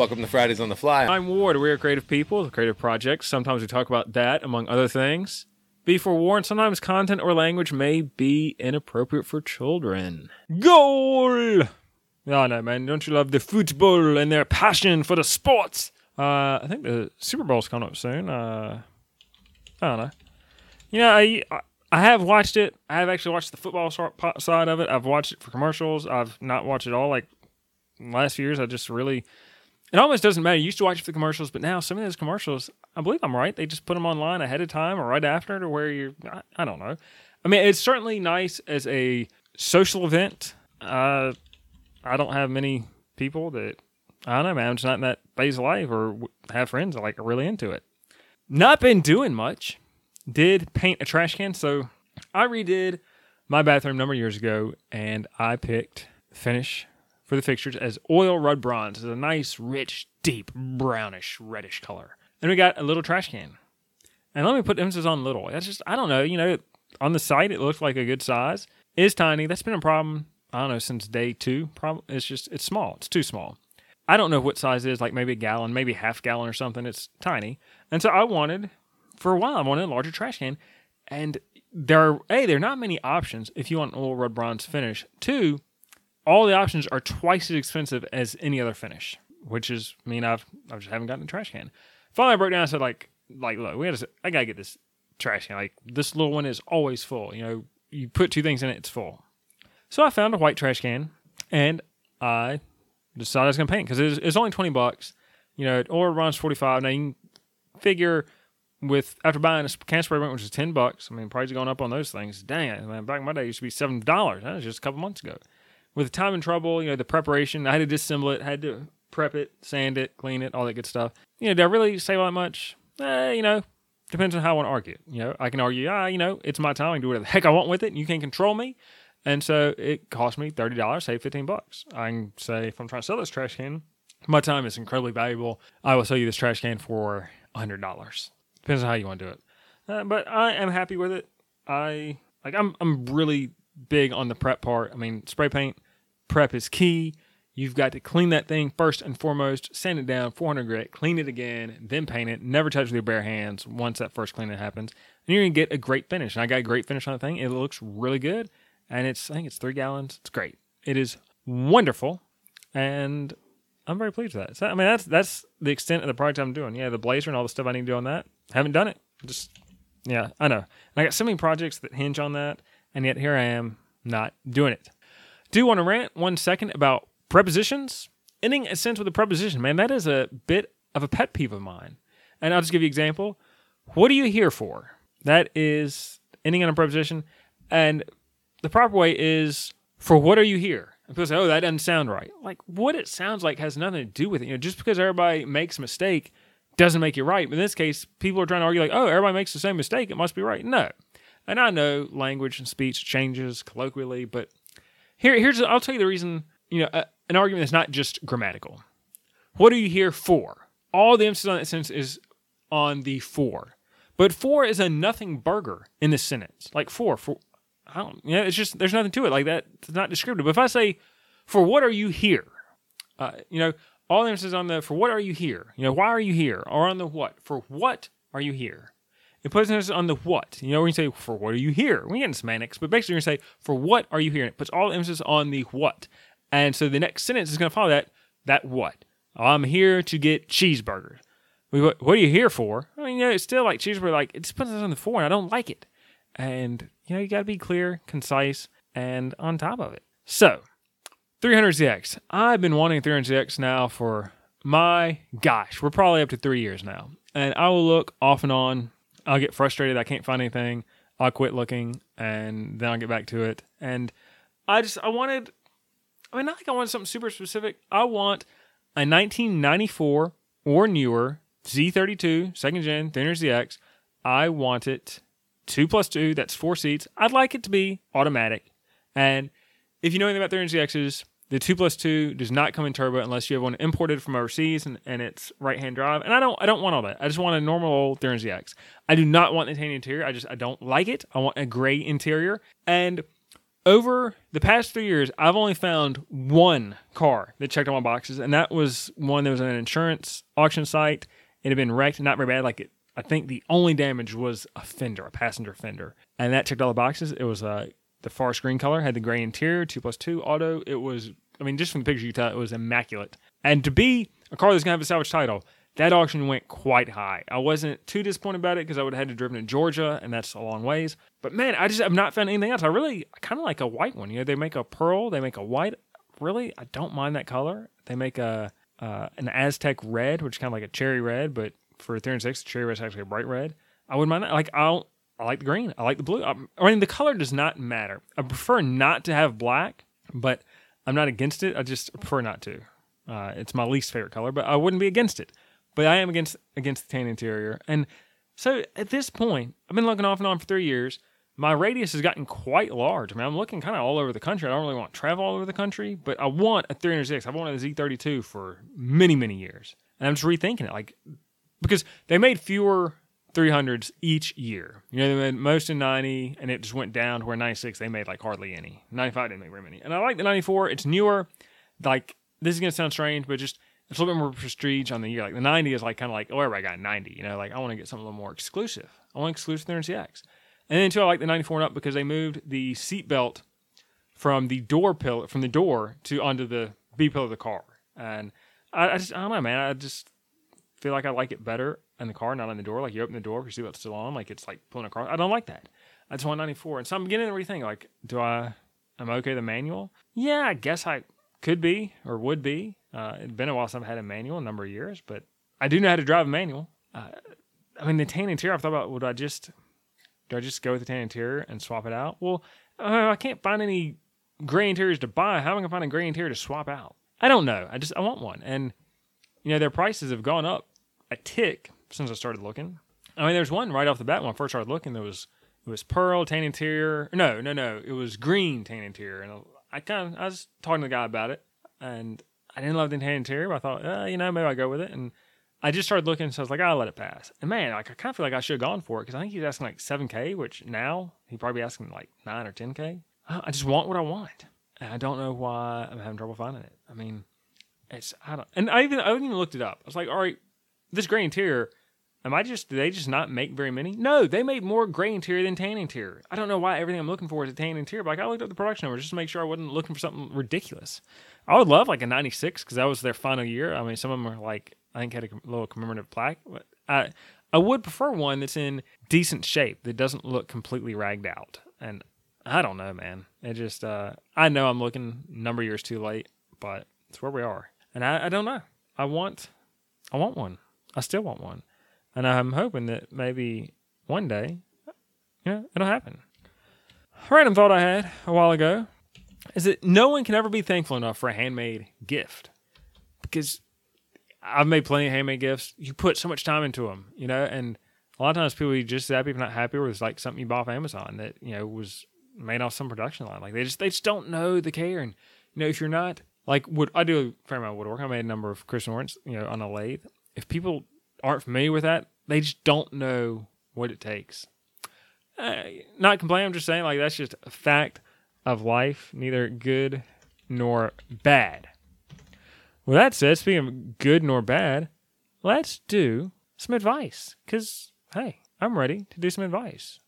Welcome to Fridays on the Fly. I'm Ward. We are creative people, creative projects. Sometimes we talk about that, among other things. Be forewarned, sometimes content or language may be inappropriate for children. Goal! Oh no, man! Don't you love the football and their passion for the sports? Uh, I think the Super Bowl's coming up soon. Uh, I don't know. You know, I I have watched it. I have actually watched the football side of it. I've watched it for commercials. I've not watched it all. Like last few years, I just really. It almost doesn't matter. You used to watch the commercials, but now some of those commercials, I believe I'm right. They just put them online ahead of time or right after to where you're. I, I don't know. I mean, it's certainly nice as a social event. Uh, I don't have many people that I don't know, man. I'm just not in that phase of life or have friends that like really into it. Not been doing much did paint a trash can. So I redid my bathroom number years ago, and I picked finish for the fixtures as oil rubbed bronze. It's a nice, rich, deep, brownish, reddish color. And we got a little trash can. And let me put emphasis on little. That's just I don't know. You know, on the site it looks like a good size. It's tiny. That's been a problem. I don't know since day two. Problem. It's just it's small. It's too small. I don't know what size it is. Like maybe a gallon, maybe half gallon or something. It's tiny. And so I wanted for a while, I wanted a larger trash can. And there are, A, there are not many options if you want an oil rubbed bronze finish. Two, all the options are twice as expensive as any other finish, which is I mean I've I just haven't gotten a trash can. Finally, I broke down. and said like like look, we gotta I gotta get this trash can. Like this little one is always full. You know, you put two things in it, it's full. So I found a white trash can, and I decided I was gonna paint because it's, only twenty bucks. You know, oil runs forty five. Now you can figure with after buying a can spray paint, which is ten bucks. I mean, prices going up on those things. Dang it, man! Back in my day, it used to be seven dollars. That was just a couple months ago. With time and trouble, you know, the preparation, I had to disassemble it, had to prep it, sand it, clean it, all that good stuff. You know, did I really save that much? Eh, you know, depends on how I want to argue. You know, I can argue, ah, you know, it's my time. I can do whatever the heck I want with it, and you can't control me. And so it cost me thirty dollars, save fifteen bucks. I can say if I'm trying to sell this trash can, my time is incredibly valuable. I will sell you this trash can for hundred dollars. Depends on how you want to do it. Uh, but I am happy with it. I like. I'm I'm really big on the prep part. I mean, spray paint prep is key. You've got to clean that thing first and foremost, sand it down, 400 grit, clean it again, then paint it. Never touch with your bare hands once that first cleaning happens. And you're going to get a great finish. And I got a great finish on the thing. It looks really good. And it's, I think it's three gallons. It's great. It is wonderful. And I'm very pleased with that. So, I mean, that's that's the extent of the project I'm doing. Yeah, the blazer and all the stuff I need to do on that. Haven't done it. Just yeah, I know. And I got so many projects that hinge on that, and yet here I am not doing it. Do want to rant one second about prepositions? Ending a sentence with a preposition, man, that is a bit of a pet peeve of mine. And I'll just give you an example. What are you here for? That is ending on a preposition. And the proper way is for what are you here? And people say, oh, that doesn't sound right. Like what it sounds like has nothing to do with it. You know, just because everybody makes a mistake doesn't make you right. But in this case, people are trying to argue like, oh, everybody makes the same mistake. It must be right. No. And I know language and speech changes colloquially, but here, here's I'll tell you the reason. You know, a, an argument that's not just grammatical. What are you here for? All the emphasis on that sentence is on the for. But for is a nothing burger in this sentence. Like for, for, I don't, you know, it's just, there's nothing to it. Like that, it's not descriptive. But if I say, for what are you here? Uh, you know, all the emphasis on the for what are you here? You know, why are you here? Or on the what? For what are you here? It puts emphasis on the what. You know, when you say for what are you here? We get semantics, but basically you're gonna say for what are you here? And it puts all emphasis on the what. And so the next sentence is gonna follow that. That what? I'm here to get cheeseburgers. What, what are you here for? I mean, you know, it's still like cheeseburger. Like it just puts us on the for, and I don't like it. And you know, you got to be clear, concise, and on top of it. So 300ZX. I've been wanting 300ZX now for my gosh, we're probably up to three years now. And I will look off and on. I'll get frustrated. I can't find anything. I'll quit looking and then I'll get back to it. And I just, I wanted, I mean, not like I wanted something super specific. I want a 1994 or newer Z32 second gen 300ZX. I want it two plus two. That's four seats. I'd like it to be automatic. And if you know anything about 300ZXs, the two plus two does not come in turbo unless you have one imported from overseas and, and it's right hand drive. And I don't I don't want all that. I just want a normal old 300ZX. I do not want the tan interior. I just I don't like it. I want a gray interior. And over the past three years, I've only found one car that checked all my boxes, and that was one that was on an insurance auction site. It had been wrecked, not very bad. Like it, I think the only damage was a fender, a passenger fender, and that checked all the boxes. It was uh, the forest green color, had the gray interior, two plus two auto. It was, I mean, just from the picture you tell, it was immaculate. And to be a car that's gonna have a salvage title, that auction went quite high. I wasn't too disappointed about it because I would have had to driven to Georgia, and that's a long ways. But man, I just have not found anything else. I really kind of like a white one. You know, they make a pearl, they make a white. Really, I don't mind that color. They make a uh, an Aztec red, which is kind of like a cherry red, but for a 306, cherry red is actually a bright red. I wouldn't mind that. Like I'll, I like the green. I like the blue. I, I mean, the color does not matter. I prefer not to have black, but I'm not against it. I just prefer not to. Uh, it's my least favorite color, but I wouldn't be against it. But I am against against the tan interior. And so at this point, I've been looking off and on for three years. My radius has gotten quite large. I mean, I'm looking kind of all over the country. I don't really want to travel all over the country, but I want a 306. I've wanted a Z32 for many, many years. And I'm just rethinking it. Like, because they made fewer 300s each year. You know, they made most in 90, and it just went down to where 96, they made like hardly any. 95 didn't make very many. And I like the 94. It's newer. Like, this is going to sound strange, but just it's a little bit more prestige on the year. Like the 90 is like kind of like, oh, everybody got 90. You know, like I want to get something a little more exclusive. I want exclusive 300ZX. And then too, I like the 94 and up because they moved the seatbelt from the door pillar from the door to onto the B pillar of the car. And I, I, just I don't know, man. I just feel like I like it better in the car, not on the door. Like you open the door, you see what's still on, like it's like pulling a car. I don't like that. I just want 94. And so I'm to rethink, like, do I am I okay the manual? Yeah, I guess I could be or would be. Uh, it's been a while since I've had a manual, a number of years, but I do know how to drive a manual. Uh, I mean, the tan interior. I've thought about would I just do I just go with the tan interior and swap it out? Well, uh, I can't find any gray interiors to buy. How am I gonna find a gray interior to swap out? I don't know. I just I want one, and you know their prices have gone up a tick since I started looking. I mean, there's one right off the bat when I first started looking. There was it was pearl tan interior. No, no, no. It was green tan interior, and I kind of I was talking to the guy about it, and I didn't love the tan interior. But I thought, uh, you know, maybe I go with it, and I just started looking, so I was like, I'll let it pass. And man, like I kind of feel like I should have gone for it because I think he's asking like seven k, which now he probably asking like nine or ten k. I just want what I want, and I don't know why I'm having trouble finding it. I mean, it's I don't, and I even I even looked it up. I was like, all right, this gray interior Am I just, do they just not make very many? No, they made more gray interior than tan interior. I don't know why everything I'm looking for is a tan interior, but like I looked up the production numbers just to make sure I wasn't looking for something ridiculous. I would love like a 96 because that was their final year. I mean, some of them are like, I think had a little commemorative plaque. But I, I would prefer one that's in decent shape that doesn't look completely ragged out. And I don't know, man. It just, uh, I know I'm looking number years too late, but it's where we are. And I, I don't know. I want, I want one. I still want one. And I'm hoping that maybe one day, you know, it'll happen. A random thought I had a while ago is that no one can ever be thankful enough for a handmade gift because I've made plenty of handmade gifts. You put so much time into them, you know, and a lot of times people are just happy if not happy with like something you bought off Amazon that you know was made off some production line. Like they just they just don't know the care, and you know if you're not like wood, I do a fair amount of woodwork. I made a number of Christmas ornaments, you know, on a lathe. If people aren't familiar with that, they just don't know what it takes. Uh, not complaining, I'm just saying like that's just a fact of life, neither good nor bad. Well, that said, speaking of good nor bad, let's do some advice. Cause hey, I'm ready to do some advice.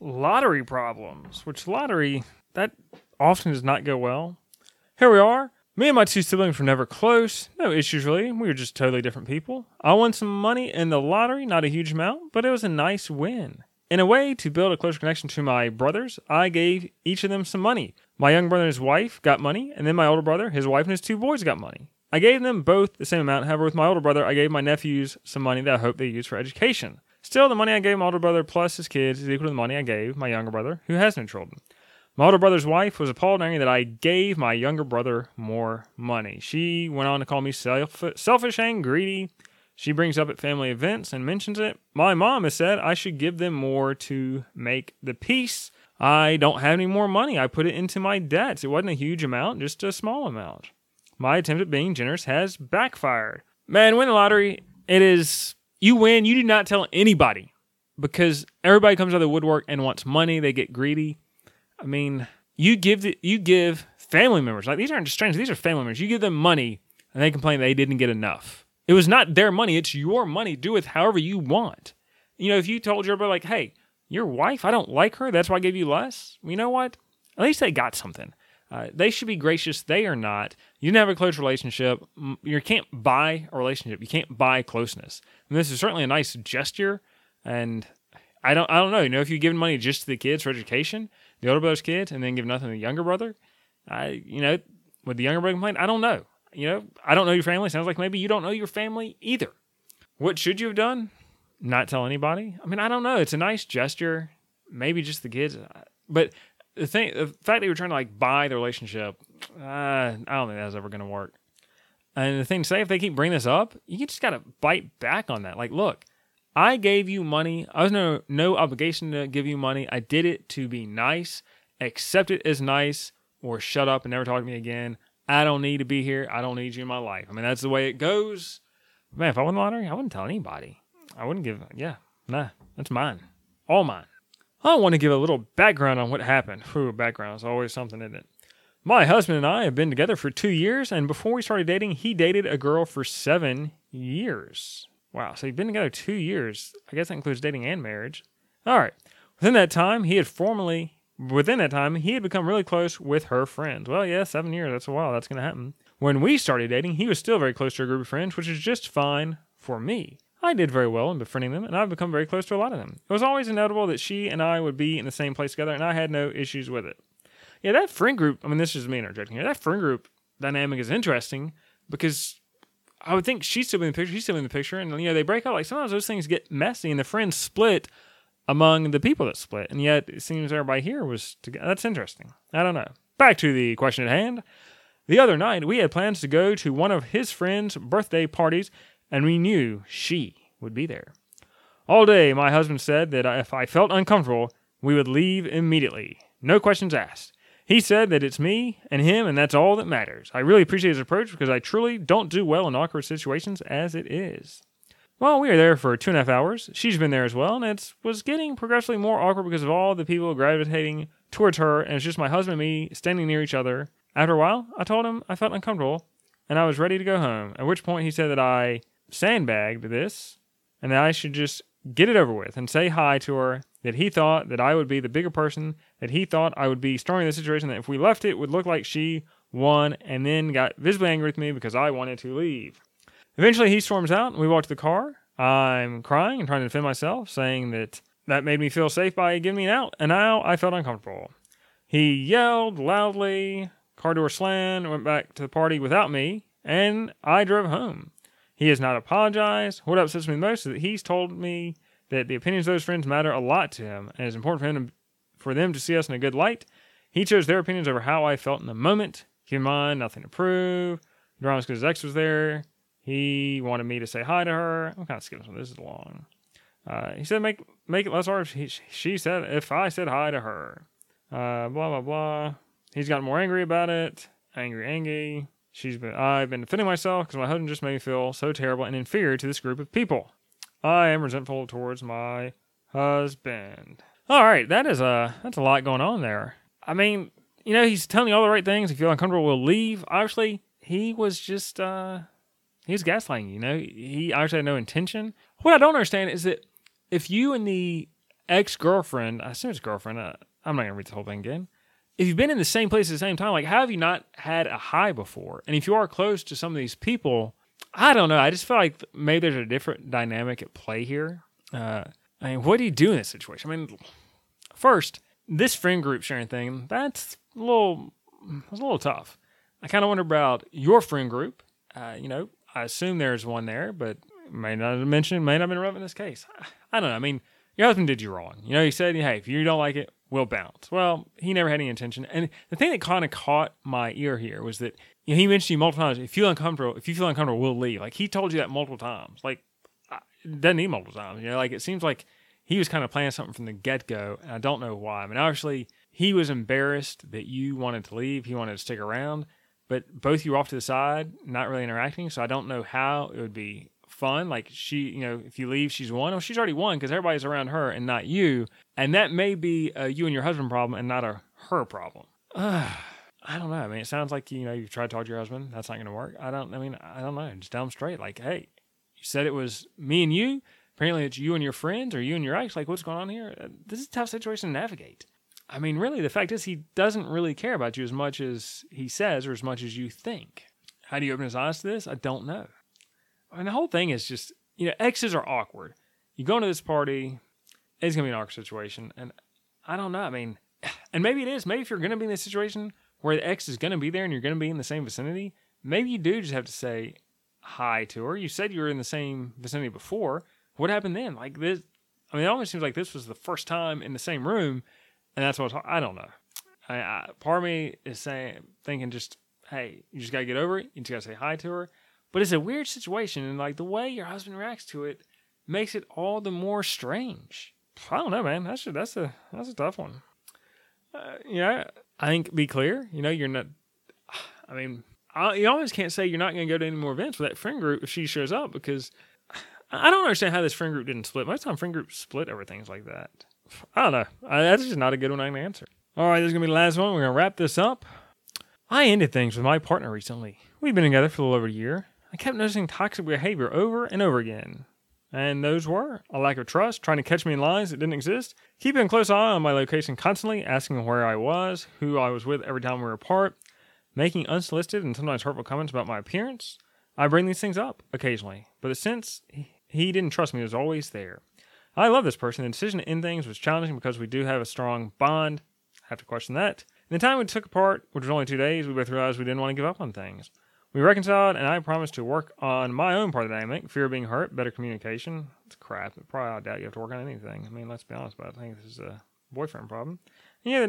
Lottery problems, which lottery that often does not go well. Here we are me and my two siblings were never close. No issues really. We were just totally different people. I won some money in the lottery, not a huge amount, but it was a nice win. In a way, to build a closer connection to my brothers, I gave each of them some money. My young brother and his wife got money, and then my older brother, his wife, and his two boys got money. I gave them both the same amount. However, with my older brother, I gave my nephews some money that I hope they use for education. Still, the money I gave my older brother plus his kids is equal to the money I gave my younger brother, who has no children. My older brother's wife was appalled angry that I gave my younger brother more money. She went on to call me self- selfish and greedy. She brings up at family events and mentions it. My mom has said I should give them more to make the peace. I don't have any more money. I put it into my debts. It wasn't a huge amount, just a small amount. My attempt at being generous has backfired. Man, win the lottery. It is, you win. You do not tell anybody because everybody comes out of the woodwork and wants money. They get greedy. I mean, you give the, you give family members like these aren't just strangers; these are family members. You give them money, and they complain they didn't get enough. It was not their money; it's your money. Do with however you want. You know, if you told your brother like, "Hey, your wife, I don't like her. That's why I gave you less." You know what? At least they got something. Uh, they should be gracious. They are not. You didn't have a close relationship. You can't buy a relationship. You can't buy closeness. And this is certainly a nice gesture. And I don't. I don't know. You know, if you give money just to the kids for education, the older brother's kid and then give nothing to the younger brother, I, you know, would the younger brother complain? I don't know. You know, I don't know your family. Sounds like maybe you don't know your family either. What should you have done? Not tell anybody. I mean, I don't know. It's a nice gesture. Maybe just the kids, but the thing, the fact that you were trying to like buy the relationship, uh, I don't think that's ever going to work. And the thing to say, if they keep bringing this up, you just got to bite back on that. Like, look, I gave you money. I was no no obligation to give you money. I did it to be nice. Accept it as nice, or shut up and never talk to me again. I don't need to be here. I don't need you in my life. I mean, that's the way it goes. Man, if I won the lottery, I wouldn't tell anybody. I wouldn't give. Yeah, nah, that's mine, all mine. I want to give a little background on what happened. Ooh, background is always something, isn't it? My husband and I have been together for two years, and before we started dating, he dated a girl for seven years. Wow, so you've been together two years. I guess that includes dating and marriage. All right. Within that time, he had formally, within that time, he had become really close with her friends. Well, yeah, seven years, that's a while. That's going to happen. When we started dating, he was still very close to a group of friends, which is just fine for me. I did very well in befriending them, and I've become very close to a lot of them. It was always inevitable that she and I would be in the same place together, and I had no issues with it. Yeah, that friend group, I mean, this is me interjecting here, that friend group dynamic is interesting because I would think she's still in the picture, She's still in the picture, and, you know, they break up. Like, sometimes those things get messy, and the friends split among the people that split, and yet it seems everybody here was together. That's interesting. I don't know. Back to the question at hand. The other night, we had plans to go to one of his friends' birthday parties and we knew she would be there. All day, my husband said that if I felt uncomfortable, we would leave immediately. No questions asked. He said that it's me and him, and that's all that matters. I really appreciate his approach because I truly don't do well in awkward situations as it is. Well, we were there for two and a half hours. She's been there as well, and it was getting progressively more awkward because of all the people gravitating towards her, and it's just my husband and me standing near each other. After a while, I told him I felt uncomfortable, and I was ready to go home, at which point he said that I sandbagged this and that I should just get it over with and say hi to her. That he thought that I would be the bigger person, that he thought I would be starting the situation, that if we left it, it would look like she won, and then got visibly angry with me because I wanted to leave. Eventually, he storms out, and we walk to the car. I'm crying and trying to defend myself, saying that that made me feel safe by giving me an out, and now I felt uncomfortable. He yelled loudly, car door slammed, went back to the party without me, and I drove home. He has not apologized. What upsets me most is that he's told me that the opinions of those friends matter a lot to him, and it's important for him to, for them to see us in a good light. He chose their opinions over how I felt in the moment. Keep in mind, nothing to prove. Drama's because his ex was there. He wanted me to say hi to her. I'm kind of skipping some. This is long. Uh, he said, "Make make it less hard." He, she said, "If I said hi to her." Uh, blah blah blah. He's gotten more angry about it. Angry, angry. She's been I've been defending myself because my husband just made me feel so terrible and inferior to this group of people. I am resentful towards my husband. All right, that is a that's a lot going on there. I mean, you know, he's telling you all the right things. If you feel uncomfortable, we'll leave. Obviously, he was just uh he was gaslighting. You know, he actually had no intention. What I don't understand is that if you and the ex girlfriend, I assume it's girlfriend. Uh, I'm not gonna read the whole thing again if you've been in the same place at the same time, like how have you not had a hi before? And if you are close to some of these people, I don't know. I just feel like maybe there's a different dynamic at play here. Uh, I mean, what do you do in this situation? I mean, first, this friend group sharing thing, that's a little, that's a little tough. I kind of wonder about your friend group. Uh, you know, I assume there's one there, but may not have mentioned, may not have been relevant in this case. I don't know. I mean, your husband did you wrong. You know, he said, hey, if you don't like it, will bounce. Well, he never had any intention. And the thing that kind of caught my ear here was that you know, he mentioned you multiple times. If you feel uncomfortable, if you feel uncomfortable, we'll leave. Like he told you that multiple times. Like doesn't need multiple times. You know, like it seems like he was kind of planning something from the get go, and I don't know why. I mean, obviously he was embarrassed that you wanted to leave. He wanted to stick around, but both you were off to the side, not really interacting. So I don't know how it would be fun. Like she, you know, if you leave, she's won. Well, she's already won because everybody's around her and not you. And that may be a you and your husband problem and not a her problem. Uh, I don't know. I mean, it sounds like you know you've tried to talk to your husband. That's not going to work. I don't. I mean, I don't know. Just tell him straight. Like, hey, you said it was me and you. Apparently, it's you and your friends, or you and your ex. Like, what's going on here? Uh, this is a tough situation to navigate. I mean, really, the fact is he doesn't really care about you as much as he says, or as much as you think. How do you open his eyes to this? I don't know. And the whole thing is just, you know, exes are awkward. You go into this party, it's gonna be an awkward situation, and I don't know. I mean, and maybe it is. Maybe if you're gonna be in this situation where the ex is gonna be there and you're gonna be in the same vicinity, maybe you do just have to say hi to her. You said you were in the same vicinity before. What happened then? Like this? I mean, it almost seems like this was the first time in the same room, and that's what I don't know. I, I, part of me is saying, thinking, just hey, you just gotta get over it. You just gotta say hi to her. But it's a weird situation, and like the way your husband reacts to it makes it all the more strange. I don't know, man. That's a, that's a that's a tough one. Uh, yeah, I think be clear. You know, you're not. I mean, I, you always can't say you're not going to go to any more events with that friend group if she shows up because I don't understand how this friend group didn't split. Most time, friend groups split over things like that. I don't know. I, that's just not a good one I can answer. All right, this is to be the last one. We're to wrap this up. I ended things with my partner recently. We've been together for a little over a year. I kept noticing toxic behavior over and over again. And those were a lack of trust, trying to catch me in lies that didn't exist, keeping a close eye on my location constantly, asking where I was, who I was with every time we were apart, making unsolicited and sometimes hurtful comments about my appearance. I bring these things up occasionally, but the sense he didn't trust me, was always there. I love this person. The decision to end things was challenging because we do have a strong bond. I have to question that. In the time we took apart, which was only two days, we both realized we didn't want to give up on things. We reconciled, and I promised to work on my own part of the dynamic fear of being hurt, better communication. It's crap. Probably I doubt you have to work on anything. I mean, let's be honest about it. I think this is a boyfriend problem. Yeah,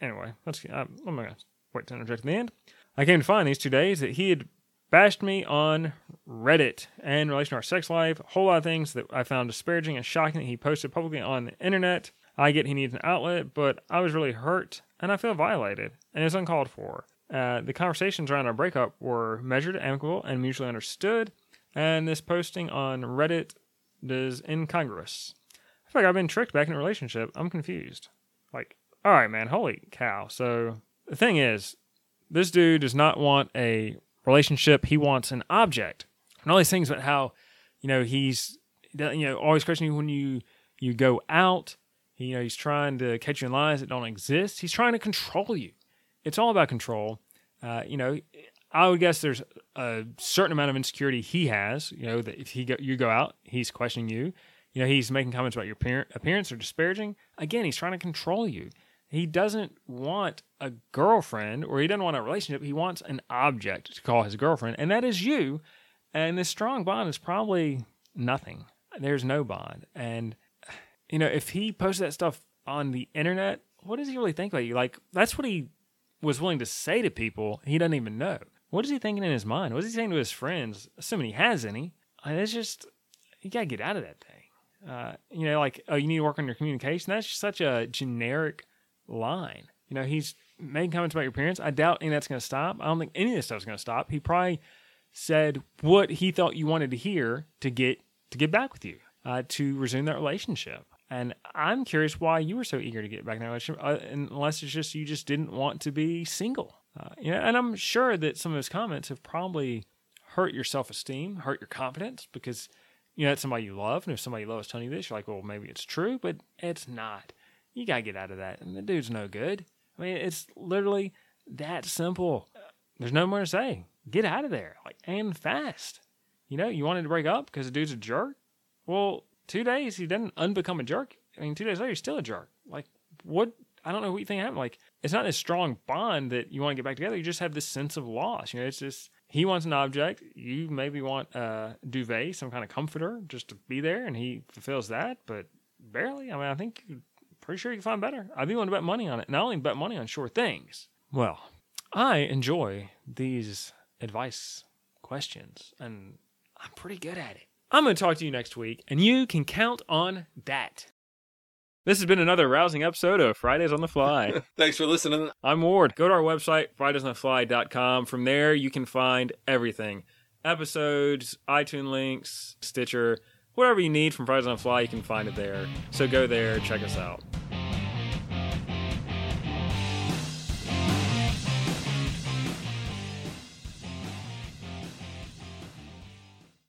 anyway, let's. I'm going to wait to interject at the end. I came to find these two days that he had bashed me on Reddit and in relation to our sex life, a whole lot of things that I found disparaging and shocking that he posted publicly on the internet. I get he needs an outlet, but I was really hurt and I feel violated, and it's uncalled for. Uh, the conversations around our breakup were measured, amicable, and mutually understood, and this posting on Reddit is incongruous. I feel like I've been tricked back in a relationship. I'm confused. Like, all right, man, holy cow. So the thing is, this dude does not want a relationship. He wants an object. And all these things about how, you know, he's, you know, always questioning when you you go out. You know, he's trying to catch you in lies that don't exist. He's trying to control you it's all about control. Uh, you know, I would guess there's a certain amount of insecurity he has. You know, that if he go, you go out, he's questioning you. You know, he's making comments about your appearance or disparaging. Again, he's trying to control you. He doesn't want a girlfriend or he doesn't want a relationship. He wants an object to call his girlfriend, and that is you. And this strong bond is probably nothing. There's no bond. And, you know, if he posts that stuff on the internet, what does he really think about you? Like, that's what he was willing to say to people he doesn't even know. What is he thinking in his mind? What is he saying to his friends, assuming he has any? I mean, it's just, you got to get out of that thing. Uh, you know, like, oh, you need to work on your communication. That's just such a generic line. You know, he's making comments about your parents. I doubt any of that's going to stop. I don't think any of this stuff's going to stop. He probably said what he thought you wanted to hear to get to get back with you, uh, to resume that relationship. And I'm curious why you were so eager to get back in that relationship, uh, unless it's just you just didn't want to be single. Uh, you know, and I'm sure that some of his comments have probably hurt your self esteem, hurt your confidence, because you know it's somebody you love, and if somebody you love is telling you this, you're like, well, maybe it's true, but it's not. You gotta get out of that, and the dude's no good. I mean, it's literally that simple. There's no more to say. Get out of there, like and fast. You know, you wanted to break up because the dude's a jerk. Well, two days he didn't unbecome a jerk. I mean, two days later he's still a jerk. Like what? I don't know what you think happened. Like it's not this strong bond that you want to get back together. You just have this sense of loss. You know, it's just he wants an object. You maybe want a duvet, some kind of comforter, just to be there, and he fulfills that, but barely. I mean, I think you're pretty sure you can find better. I'd be willing to bet money on it. and Not only bet money on sure things. Well, I enjoy these advice questions, and I'm pretty good at it. I'm going to talk to you next week, and you can count on that. This has been another rousing episode of Fridays on the Fly. Thanks for listening. I'm Ward. Go to our website, fridaysonthefly.com. From there, you can find everything episodes, iTunes links, Stitcher, whatever you need from Fridays on the Fly, you can find it there. So go there, check us out.